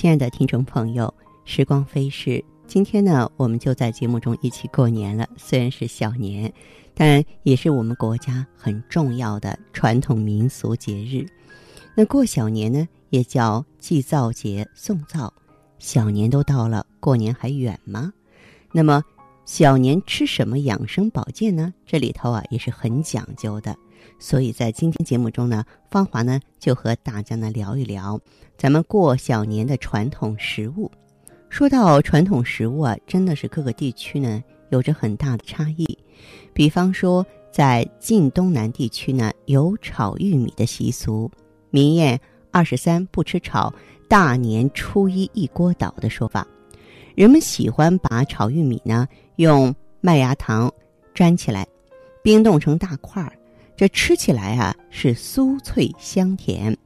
亲爱的听众朋友，时光飞逝，今天呢，我们就在节目中一起过年了。虽然是小年，但也是我们国家很重要的传统民俗节日。那过小年呢，也叫祭灶节、送灶。小年都到了，过年还远吗？那么小年吃什么养生保健呢？这里头啊也是很讲究的。所以在今天节目中呢，芳华呢就和大家呢聊一聊咱们过小年的传统食物。说到传统食物啊，真的是各个地区呢有着很大的差异。比方说，在晋东南地区呢，有炒玉米的习俗。民谚“二十三不吃炒，大年初一一锅倒”的说法，人们喜欢把炒玉米呢用麦芽糖粘起来，冰冻成大块儿，这吃起来啊是酥脆香甜。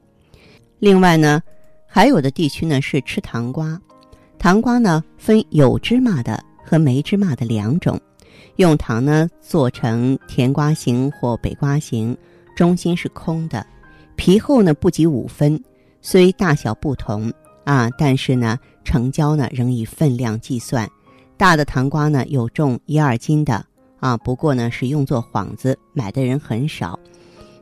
另外呢，还有的地区呢是吃糖瓜，糖瓜呢分有芝麻的和没芝麻的两种，用糖呢做成甜瓜形或北瓜形，中心是空的。皮厚呢不及五分，虽大小不同啊，但是呢成交呢仍以分量计算。大的糖瓜呢有重一二斤的啊，不过呢是用作幌子，买的人很少。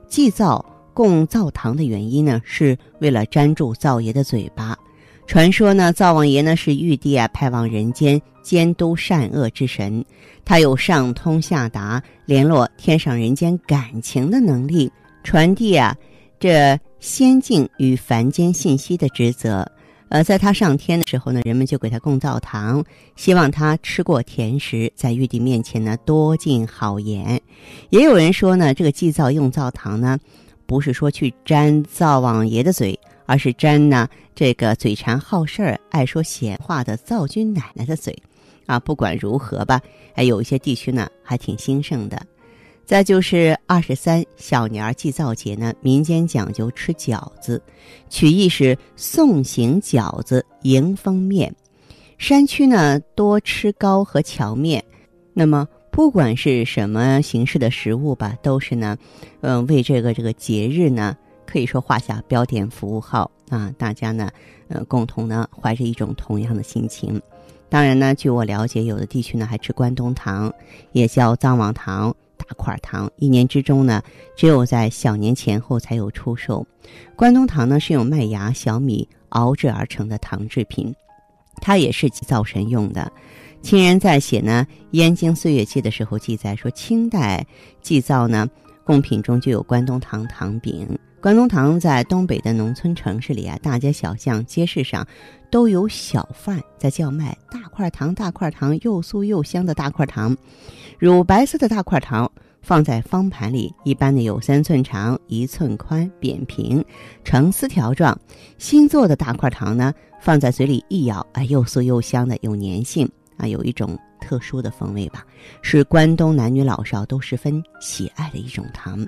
祭灶供灶糖的原因呢，是为了粘住灶爷的嘴巴。传说呢，灶王爷呢是玉帝啊派往人间监督善恶之神，他有上通下达、联络天上人间感情的能力，传递啊。这仙境与凡间信息的职责，呃，在他上天的时候呢，人们就给他供灶糖，希望他吃过甜食，在玉帝面前呢多进好言。也有人说呢，这个祭灶用灶糖呢，不是说去沾灶王爷的嘴，而是沾呢这个嘴馋好事儿、爱说闲话的灶君奶奶的嘴。啊，不管如何吧，哎，有一些地区呢还挺兴盛的。再就是二十三小年祭灶节呢，民间讲究吃饺子，取意是送行饺子迎风面。山区呢多吃糕和荞面，那么不管是什么形式的食物吧，都是呢，嗯，为这个这个节日呢，可以说画下标点符号啊。大家呢，呃，共同呢怀着一种同样的心情。当然呢，据我了解，有的地区呢还吃关东糖，也叫藏王糖。大块糖，一年之中呢，只有在小年前后才有出售。关东糖呢，是用麦芽、小米熬制而成的糖制品，它也是祭灶神用的。清人在写呢《燕京岁月记》的时候记载说，清代祭灶呢，贡品中就有关东糖糖饼。关东糖在东北的农村城市里啊，大街小巷、街市上都有小贩在叫卖大块糖、大块糖，又酥又香的大块糖。乳白色的大块糖放在方盘里，一般的有三寸长、一寸宽，扁平，呈丝条状。新做的大块糖呢，放在嘴里一咬，啊，又酥又香的，有粘性啊，有一种。特殊的风味吧，是关东男女老少都十分喜爱的一种糖。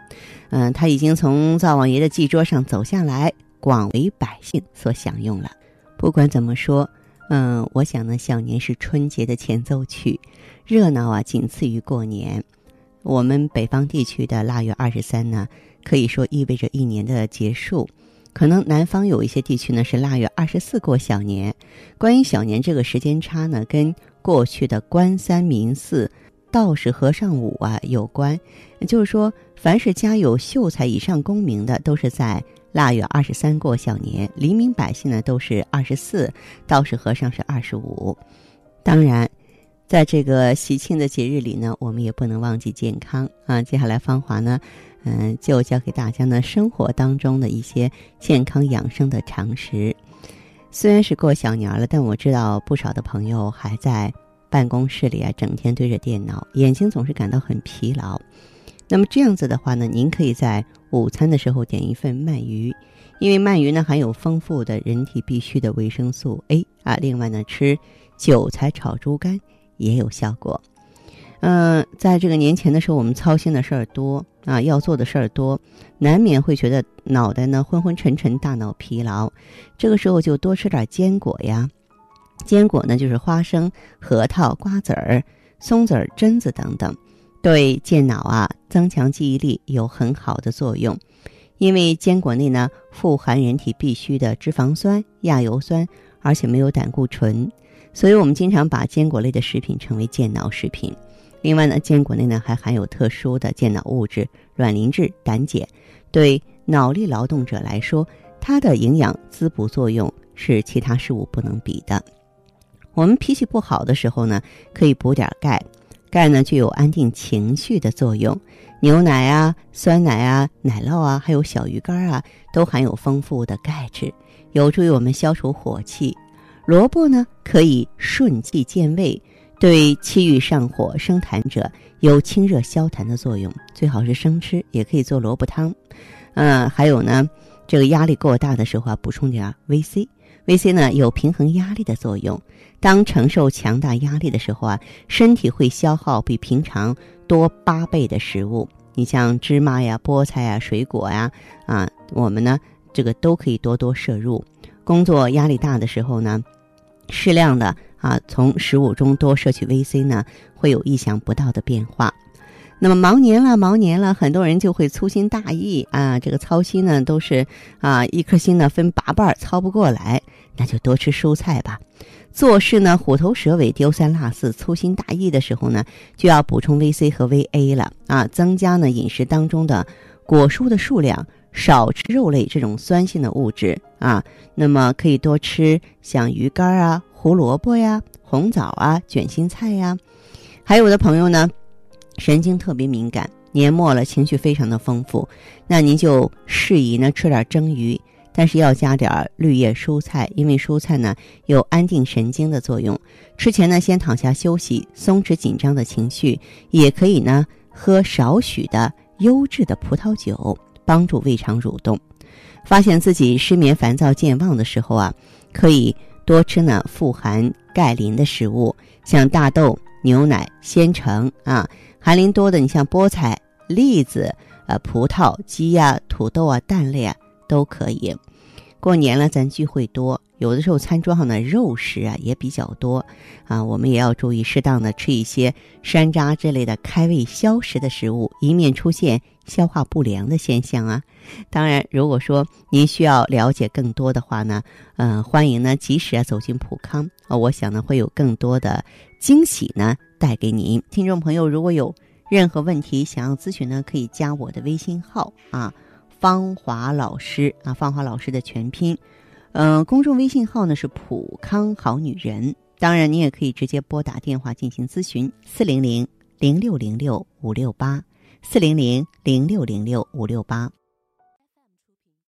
嗯，它已经从灶王爷的祭桌上走下来，广为百姓所享用了。不管怎么说，嗯，我想呢，小年是春节的前奏曲，热闹啊，仅次于过年。我们北方地区的腊月二十三呢，可以说意味着一年的结束。可能南方有一些地区呢是腊月二十四过小年。关于小年这个时间差呢，跟过去的官三民四、道士和尚五啊有关。就是说，凡是家有秀才以上功名的，都是在腊月二十三过小年；黎民百姓呢，都是二十四；道士和尚是二十五。当然，在这个喜庆的节日里呢，我们也不能忘记健康啊。接下来，芳华呢。嗯，就教给大家呢生活当中的一些健康养生的常识。虽然是过小年了，但我知道不少的朋友还在办公室里啊，整天对着电脑，眼睛总是感到很疲劳。那么这样子的话呢，您可以在午餐的时候点一份鳗鱼，因为鳗鱼呢含有丰富的人体必需的维生素 A 啊。另外呢，吃韭菜炒猪肝也有效果。嗯，在这个年前的时候，我们操心的事儿多啊，要做的事儿多，难免会觉得脑袋呢昏昏沉沉，大脑疲劳。这个时候就多吃点坚果呀，坚果呢就是花生、核桃、瓜子儿、松子儿、榛子等等，对健脑啊、增强记忆力有很好的作用。因为坚果内呢富含人体必需的脂肪酸、亚油酸，而且没有胆固醇，所以我们经常把坚果类的食品称为健脑食品。另外呢，坚果内呢还含有特殊的健脑物质卵磷脂、胆碱，对脑力劳动者来说，它的营养滋补作用是其他食物不能比的。我们脾气不好的时候呢，可以补点钙，钙呢具有安定情绪的作用。牛奶啊、酸奶啊、奶酪啊，还有小鱼干啊，都含有丰富的钙质，有助于我们消除火气。萝卜呢，可以顺气健胃。对气郁上火、生痰者有清热消痰的作用，最好是生吃，也可以做萝卜汤。嗯，还有呢，这个压力过大的时候啊，补充点 VC，VC 呢有平衡压力的作用。当承受强大压力的时候啊，身体会消耗比平常多八倍的食物。你像芝麻呀、菠菜呀、水果呀，啊，我们呢这个都可以多多摄入。工作压力大的时候呢，适量的。啊，从食物中多摄取 VC 呢，会有意想不到的变化。那么忙年了，忙年了，很多人就会粗心大意啊，这个操心呢都是啊一颗心呢分八瓣操不过来，那就多吃蔬菜吧。做事呢虎头蛇尾、丢三落四、粗心大意的时候呢，就要补充 VC 和 VA 了啊，增加呢饮食当中的果蔬的数量，少吃肉类这种酸性的物质啊。那么可以多吃像鱼干啊。胡萝卜呀，红枣啊，卷心菜呀，还有的朋友呢，神经特别敏感，年末了情绪非常的丰富，那您就适宜呢吃点蒸鱼，但是要加点绿叶蔬菜，因为蔬菜呢有安定神经的作用。吃前呢先躺下休息，松弛紧张的情绪，也可以呢喝少许的优质的葡萄酒，帮助胃肠蠕动。发现自己失眠、烦躁、健忘的时候啊，可以。多吃呢富含钙磷的食物，像大豆、牛奶、鲜橙啊，含磷多的你像菠菜、栗子、呃葡萄、鸡呀、土豆啊、蛋类啊都可以。过年了，咱聚会多，有的时候餐桌上的肉食啊也比较多啊，我们也要注意适当的吃一些山楂之类的开胃消食的食物，以免出现消化不良的现象啊。当然，如果说您需要了解更多的话呢，嗯，欢迎呢及时啊走进普康啊，我想呢会有更多的惊喜呢带给您。听众朋友，如果有任何问题想要咨询呢，可以加我的微信号啊。芳华老师啊，芳华老师的全拼，嗯，公众微信号呢是普康好女人。当然，你也可以直接拨打电话进行咨询，四零零零六零六五六八，四零零零六零六五六八。